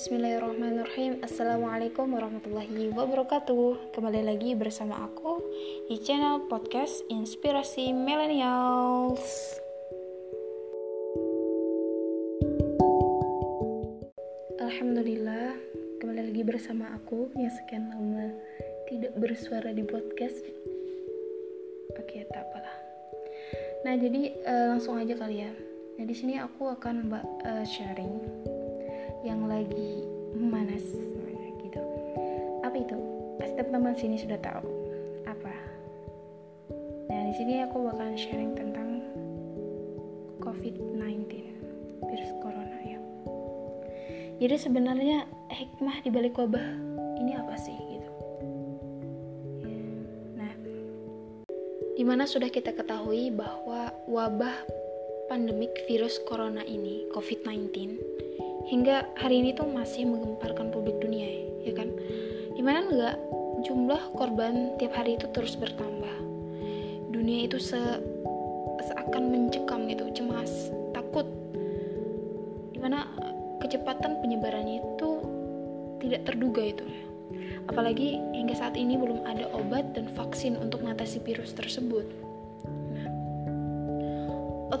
Bismillahirrahmanirrahim. Assalamualaikum warahmatullahi wabarakatuh. Kembali lagi bersama aku Di channel podcast Inspirasi Millennials. Alhamdulillah Kembali lagi bersama aku. Yang sekian lama Tidak bersuara di podcast. Oke tak apalah. Nah jadi uh, langsung aja kali ya. Nah di sini aku akan uh, sharing yang lagi memanas gitu. Apa itu? Pasti teman-teman sini sudah tahu. Apa? Nah di sini aku bakalan sharing tentang COVID-19 virus corona ya. Jadi sebenarnya hikmah di balik wabah ini apa sih gitu? Nah di mana sudah kita ketahui bahwa wabah pandemik virus corona ini COVID-19 hingga hari ini tuh masih menggemparkan publik dunia ya kan? Di mana enggak? Jumlah korban tiap hari itu terus bertambah. Dunia itu se seakan mencekam gitu cemas takut. Di mana kecepatan penyebarannya itu tidak terduga itu. Apalagi hingga saat ini belum ada obat dan vaksin untuk mengatasi virus tersebut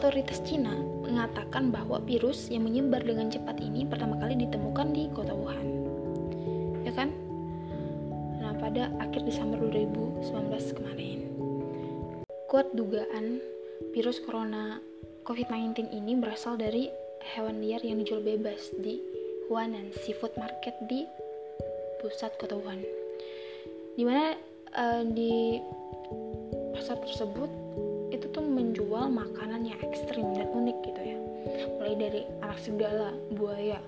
Otoritas Cina mengatakan bahwa virus yang menyebar dengan cepat ini pertama kali ditemukan di kota Wuhan. Ya kan? Nah, pada akhir Desember 2019 kemarin. Kuat dugaan virus corona COVID-19 ini berasal dari hewan liar yang dijual bebas di Huanan Seafood Market di pusat kota Wuhan. Di mana uh, di pasar tersebut itu tuh menjual makanan yang ekstrim dan unik gitu ya. Mulai dari anak segala buaya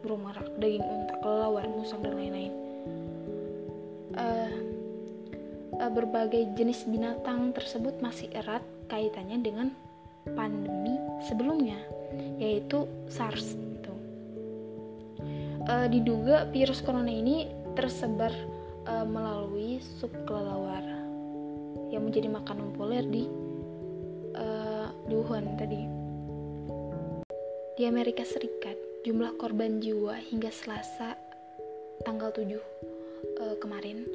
burung merak daging unta kelelawar musang dan lain-lain. Uh, uh, berbagai jenis binatang tersebut masih erat kaitannya dengan pandemi sebelumnya yaitu SARS itu uh, diduga virus corona ini tersebar uh, melalui sup kelelawar yang menjadi makanan populer di di Wuhan tadi. Di Amerika Serikat, jumlah korban jiwa hingga Selasa tanggal 7 uh, eh, kemarin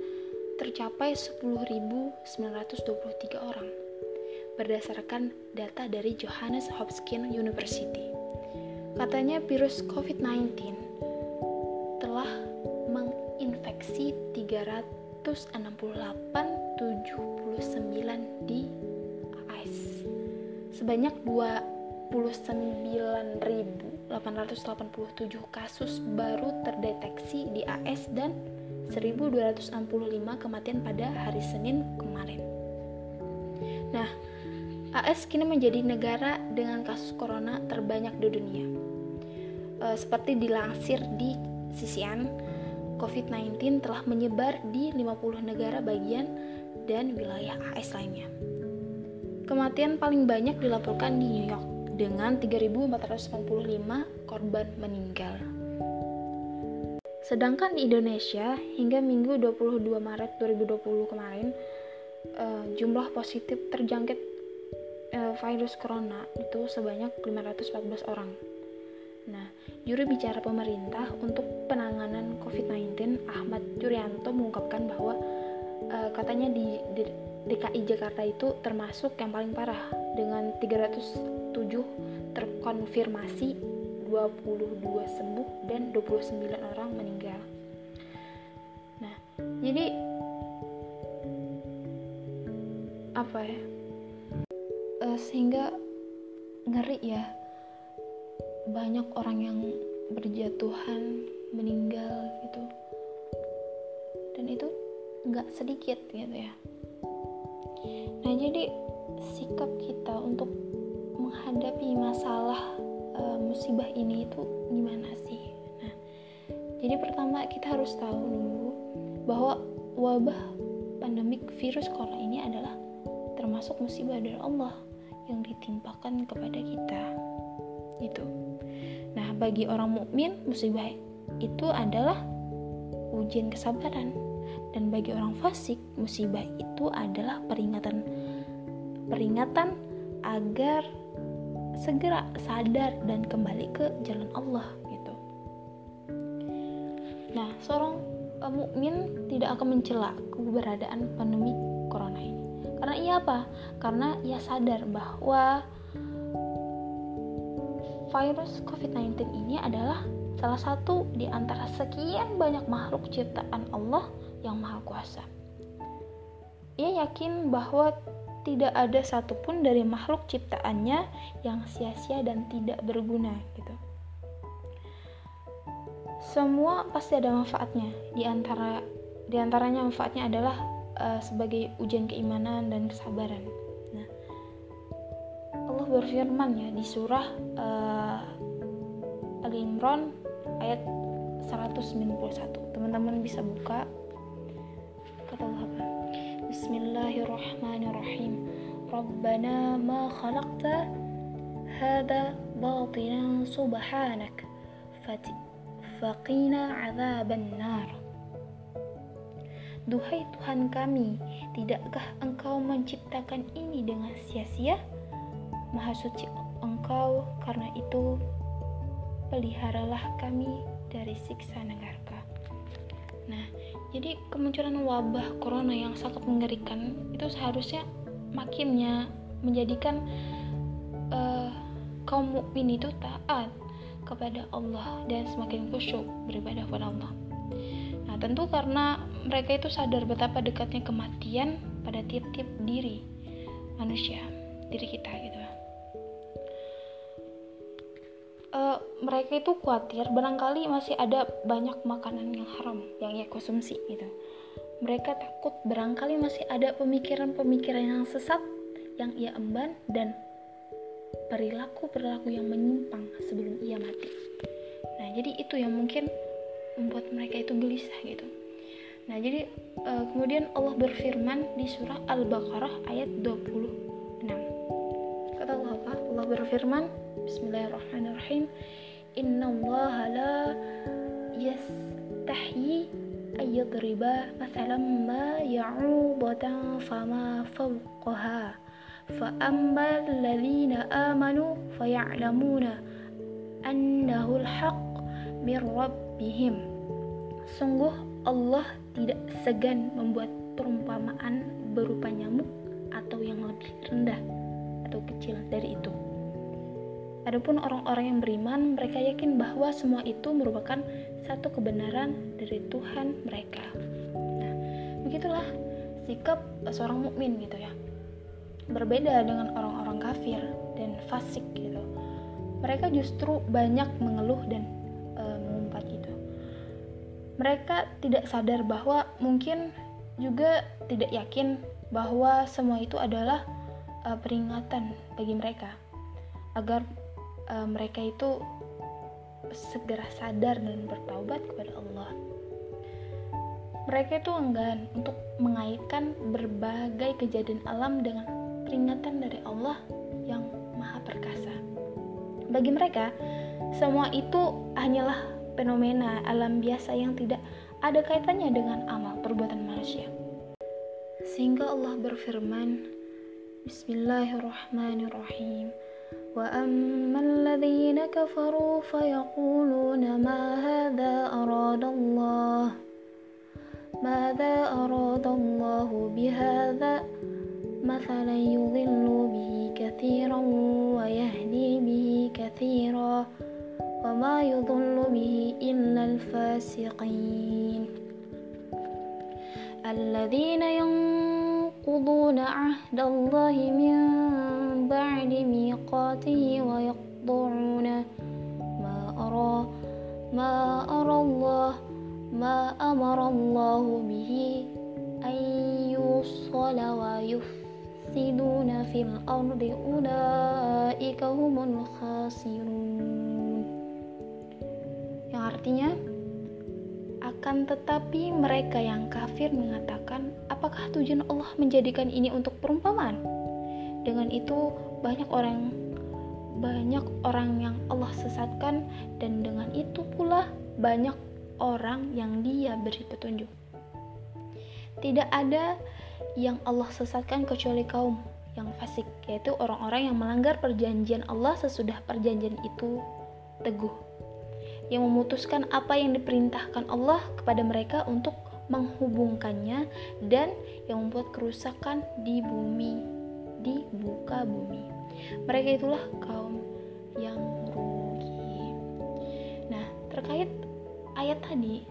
tercapai 10.923 orang berdasarkan data dari Johannes Hopkins University. Katanya virus COVID-19 telah menginfeksi 368 79 di sebanyak 29.887 kasus baru terdeteksi di AS dan 1265 kematian pada hari Senin kemarin. Nah, AS kini menjadi negara dengan kasus corona terbanyak di dunia. E, seperti dilansir di CCN, COVID-19 telah menyebar di 50 negara bagian dan wilayah AS lainnya. Kematian paling banyak dilaporkan di New York dengan 3.495 korban meninggal. Sedangkan di Indonesia hingga Minggu 22 Maret 2020 kemarin uh, jumlah positif terjangkit uh, virus corona itu sebanyak 514 orang. Nah, juru bicara pemerintah untuk penanganan COVID-19 Ahmad Yuryanto mengungkapkan bahwa uh, katanya di, di DKI Jakarta itu termasuk yang paling parah dengan 307 terkonfirmasi 22 sembuh dan 29 orang meninggal. Nah, jadi apa ya? Uh, sehingga ngeri ya. Banyak orang yang berjatuhan, meninggal gitu. Dan itu nggak sedikit gitu ya Nah, jadi sikap kita untuk menghadapi masalah e, musibah ini itu gimana sih? Nah, jadi pertama kita harus tahu dulu bahwa wabah pandemik virus corona ini adalah termasuk musibah dari Allah yang ditimpakan kepada kita. Itu. Nah, bagi orang mukmin musibah itu adalah ujian kesabaran dan bagi orang fasik musibah itu adalah peringatan peringatan agar segera sadar dan kembali ke jalan Allah gitu. Nah, seorang uh, mukmin tidak akan mencela keberadaan pandemi corona ini. Karena ia apa? Karena ia sadar bahwa virus COVID-19 ini adalah salah satu di antara sekian banyak makhluk ciptaan Allah yang Maha Kuasa. Ia yakin bahwa tidak ada satupun dari makhluk ciptaannya yang sia-sia dan tidak berguna gitu. Semua pasti ada manfaatnya. Di antara di antaranya manfaatnya adalah uh, sebagai ujian keimanan dan kesabaran. Nah, Allah berfirman ya di surah uh, Ali Imran ayat 191. Teman-teman bisa buka Allah? Bismillahirrahmanirrahim. Rabbana ma khalaqta hada batilan subhanak faqina azaban nar. Duhai Tuhan kami, tidakkah Engkau menciptakan ini dengan sia-sia? Maha suci Engkau, karena itu peliharalah kami dari siksa neraka. Nah, jadi kemunculan wabah corona yang sangat mengerikan itu seharusnya makinnya menjadikan uh, kaum mukmin itu taat kepada Allah dan semakin khusyuk beribadah kepada Allah. Nah, tentu karena mereka itu sadar betapa dekatnya kematian pada tiap-tiap diri manusia, diri kita gitu. Uh, mereka itu khawatir barangkali masih ada banyak makanan yang haram yang ia konsumsi gitu. Mereka takut barangkali masih ada pemikiran-pemikiran yang sesat yang ia emban dan perilaku-perilaku yang menyimpang sebelum ia mati. Nah, jadi itu yang mungkin membuat mereka itu gelisah gitu. Nah, jadi uh, kemudian Allah berfirman di surah Al-Baqarah ayat 26. Kata Allah apa? Allah berfirman, Bismillahirrahmanirrahim, Inna Allah la yastahyi ayyadriba mathalan ma ya'udatan fama fawqaha فأما الذين آمنوا فيعلمون أنه الحق من ربهم Sungguh Allah tidak segan membuat perumpamaan berupa nyamuk atau yang lebih rendah atau kecil dari itu. Adapun orang-orang yang beriman, mereka yakin bahwa semua itu merupakan satu kebenaran dari Tuhan mereka. Nah, begitulah sikap seorang mukmin gitu ya. Berbeda dengan orang-orang kafir dan fasik gitu. Mereka justru banyak mengeluh dan mereka tidak sadar bahwa mungkin juga tidak yakin bahwa semua itu adalah uh, peringatan bagi mereka agar uh, mereka itu segera sadar dan bertaubat kepada Allah. Mereka itu enggan untuk mengaitkan berbagai kejadian alam dengan peringatan dari Allah yang Maha Perkasa. Bagi mereka, semua itu hanyalah fenomena alam biasa yang tidak ada kaitannya dengan amal perbuatan manusia. Sehingga Allah berfirman, Bismillahirrahmanirrahim. Wa ammal ladzina kafaru fayaquluna ma hadza aradallah ماذا أراد الله بهذا؟ مثلا يضل به كثيرا ويهدي به كثيرا وما يضل به إلا الفاسقين. الذين ينقضون عهد الله من بعد ميقاته ويقطعون ما أرى ما أرى الله ما أمر الله به أن يوصل ويفسدون في الأرض أولئك هم الخاسرون artinya akan tetapi mereka yang kafir mengatakan, apakah tujuan Allah menjadikan ini untuk perumpamaan? Dengan itu banyak orang banyak orang yang Allah sesatkan dan dengan itu pula banyak orang yang dia beri petunjuk. Tidak ada yang Allah sesatkan kecuali kaum yang fasik, yaitu orang-orang yang melanggar perjanjian Allah sesudah perjanjian itu teguh yang memutuskan apa yang diperintahkan Allah kepada mereka untuk menghubungkannya dan yang membuat kerusakan di bumi di buka bumi. Mereka itulah kaum yang rugi. Nah, terkait ayat tadi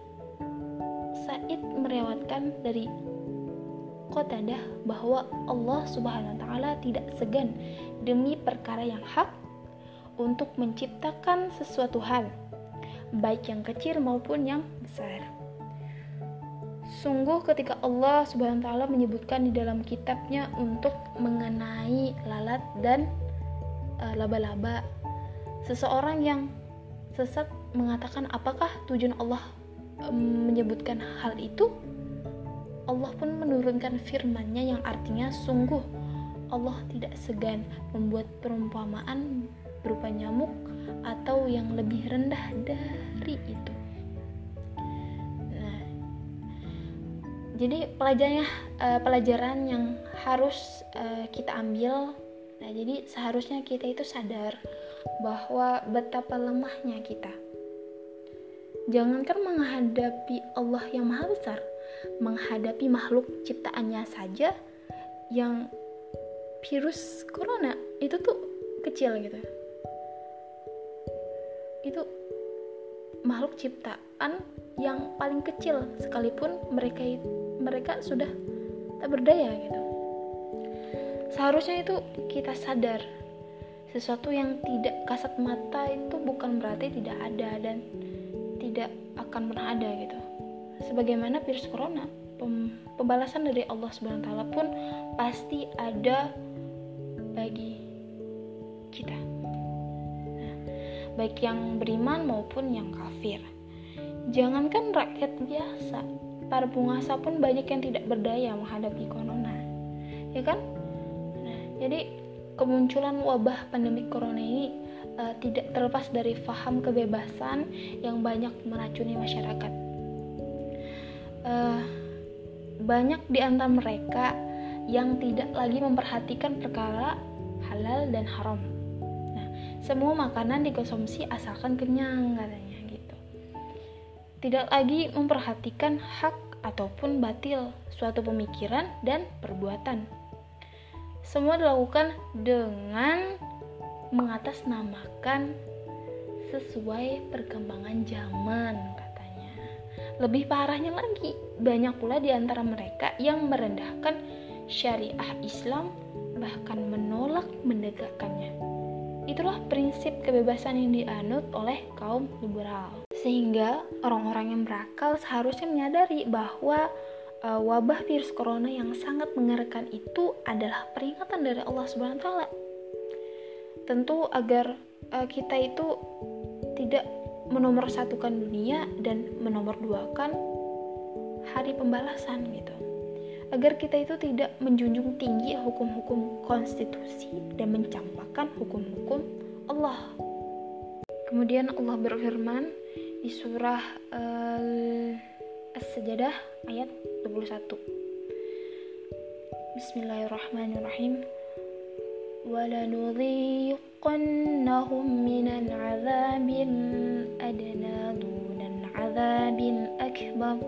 Said merewatkan dari Qatadah bahwa Allah Subhanahu wa taala tidak segan demi perkara yang hak untuk menciptakan sesuatu hal, baik yang kecil maupun yang besar. Sungguh ketika Allah Subhanahu wa taala menyebutkan di dalam kitabnya untuk mengenai lalat dan uh, laba-laba, seseorang yang sesat mengatakan apakah tujuan Allah um, menyebutkan hal itu? Allah pun menurunkan firman-Nya yang artinya sungguh Allah tidak segan membuat perumpamaan berupa nyamuk atau yang lebih rendah dari itu. Jadi pelajarannya uh, pelajaran yang harus uh, kita ambil. Nah, jadi seharusnya kita itu sadar bahwa betapa lemahnya kita. Jangankan menghadapi Allah yang Maha Besar, menghadapi makhluk ciptaannya saja yang virus corona itu tuh kecil gitu itu makhluk ciptaan yang paling kecil sekalipun mereka mereka sudah tak berdaya gitu. Seharusnya itu kita sadar sesuatu yang tidak kasat mata itu bukan berarti tidak ada dan tidak akan pernah ada gitu. Sebagaimana virus corona pembalasan dari Allah Subhanahu taala pun pasti ada bagi kita. Nah, baik yang beriman maupun yang kafir. Jangankan rakyat biasa para penguasa pun banyak yang tidak berdaya menghadapi corona ya kan nah, jadi kemunculan wabah pandemi corona ini uh, tidak terlepas dari faham kebebasan yang banyak meracuni masyarakat uh, banyak di antara mereka yang tidak lagi memperhatikan perkara halal dan haram. Nah, semua makanan dikonsumsi asalkan kenyang katanya. Tidak lagi memperhatikan hak ataupun batil suatu pemikiran dan perbuatan. Semua dilakukan dengan mengatasnamakan sesuai perkembangan zaman lebih parahnya lagi, banyak pula di antara mereka yang merendahkan syariah Islam bahkan menolak menegakkannya. Itulah prinsip kebebasan yang dianut oleh kaum liberal. Sehingga orang-orang yang berakal seharusnya menyadari bahwa uh, wabah virus corona yang sangat mengerikan itu adalah peringatan dari Allah Subhanahu wa taala. Tentu agar uh, kita itu tidak menomorsatukan dunia dan menomorduakan hari pembalasan gitu agar kita itu tidak menjunjung tinggi hukum-hukum konstitusi dan mencampakkan hukum-hukum Allah. Kemudian Allah berfirman di surah uh, As-Sajadah ayat 21. Bismillahirrahmanirrahim. وَلَنُذِيقَنَّهُمْ مِنَ الْعَذَابِ الْأَدْنَى دُونَ الْعَذَابِ الْأَكْبَرِ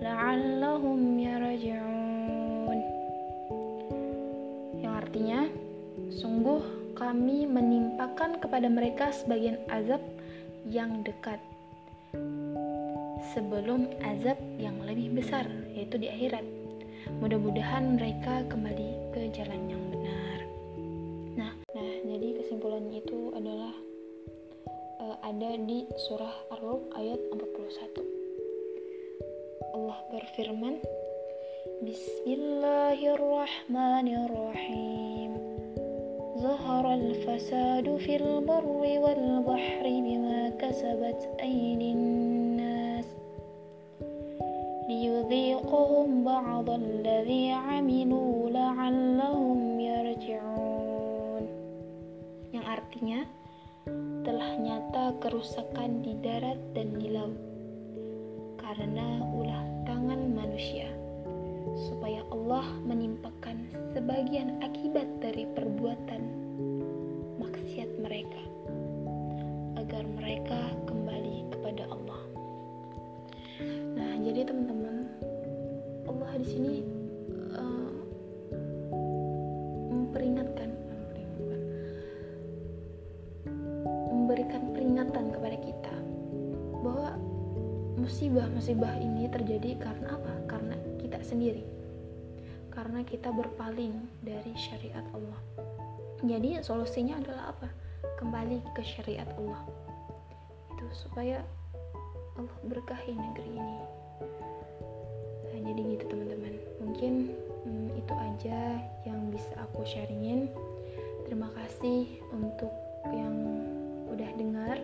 لَعَلَّهُمْ يَرْجِعُونَ yang artinya sungguh kami menimpakan kepada mereka sebagian azab yang dekat sebelum azab yang lebih besar yaitu di akhirat mudah-mudahan mereka kembali ke jalan yang benar kesimpulannya itu adalah uh, ada di surah Ar-Rum ayat 41. Allah berfirman, Bismillahirrahmanirrahim. ظهر الفساد في البر والبحر بما كسبت أيدي الناس ليذيقهم بعض الذي عملوا لعلهم يرجعون artinya telah nyata kerusakan di darat dan di laut karena ulah tangan manusia supaya Allah menimpakan sebagian akibat dari perbuatan maksiat mereka agar mereka kembali kepada Allah. Nah, jadi teman-teman, Allah di sini uh, memperingatkan, memberikan peringatan kepada kita bahwa musibah-musibah ini terjadi karena apa? Karena sendiri. Karena kita berpaling dari syariat Allah. Jadi solusinya adalah apa? Kembali ke syariat Allah. Itu supaya Allah berkahi negeri ini. Nah, jadi gitu teman-teman. Mungkin hmm, itu aja yang bisa aku sharingin. Terima kasih untuk yang udah dengar.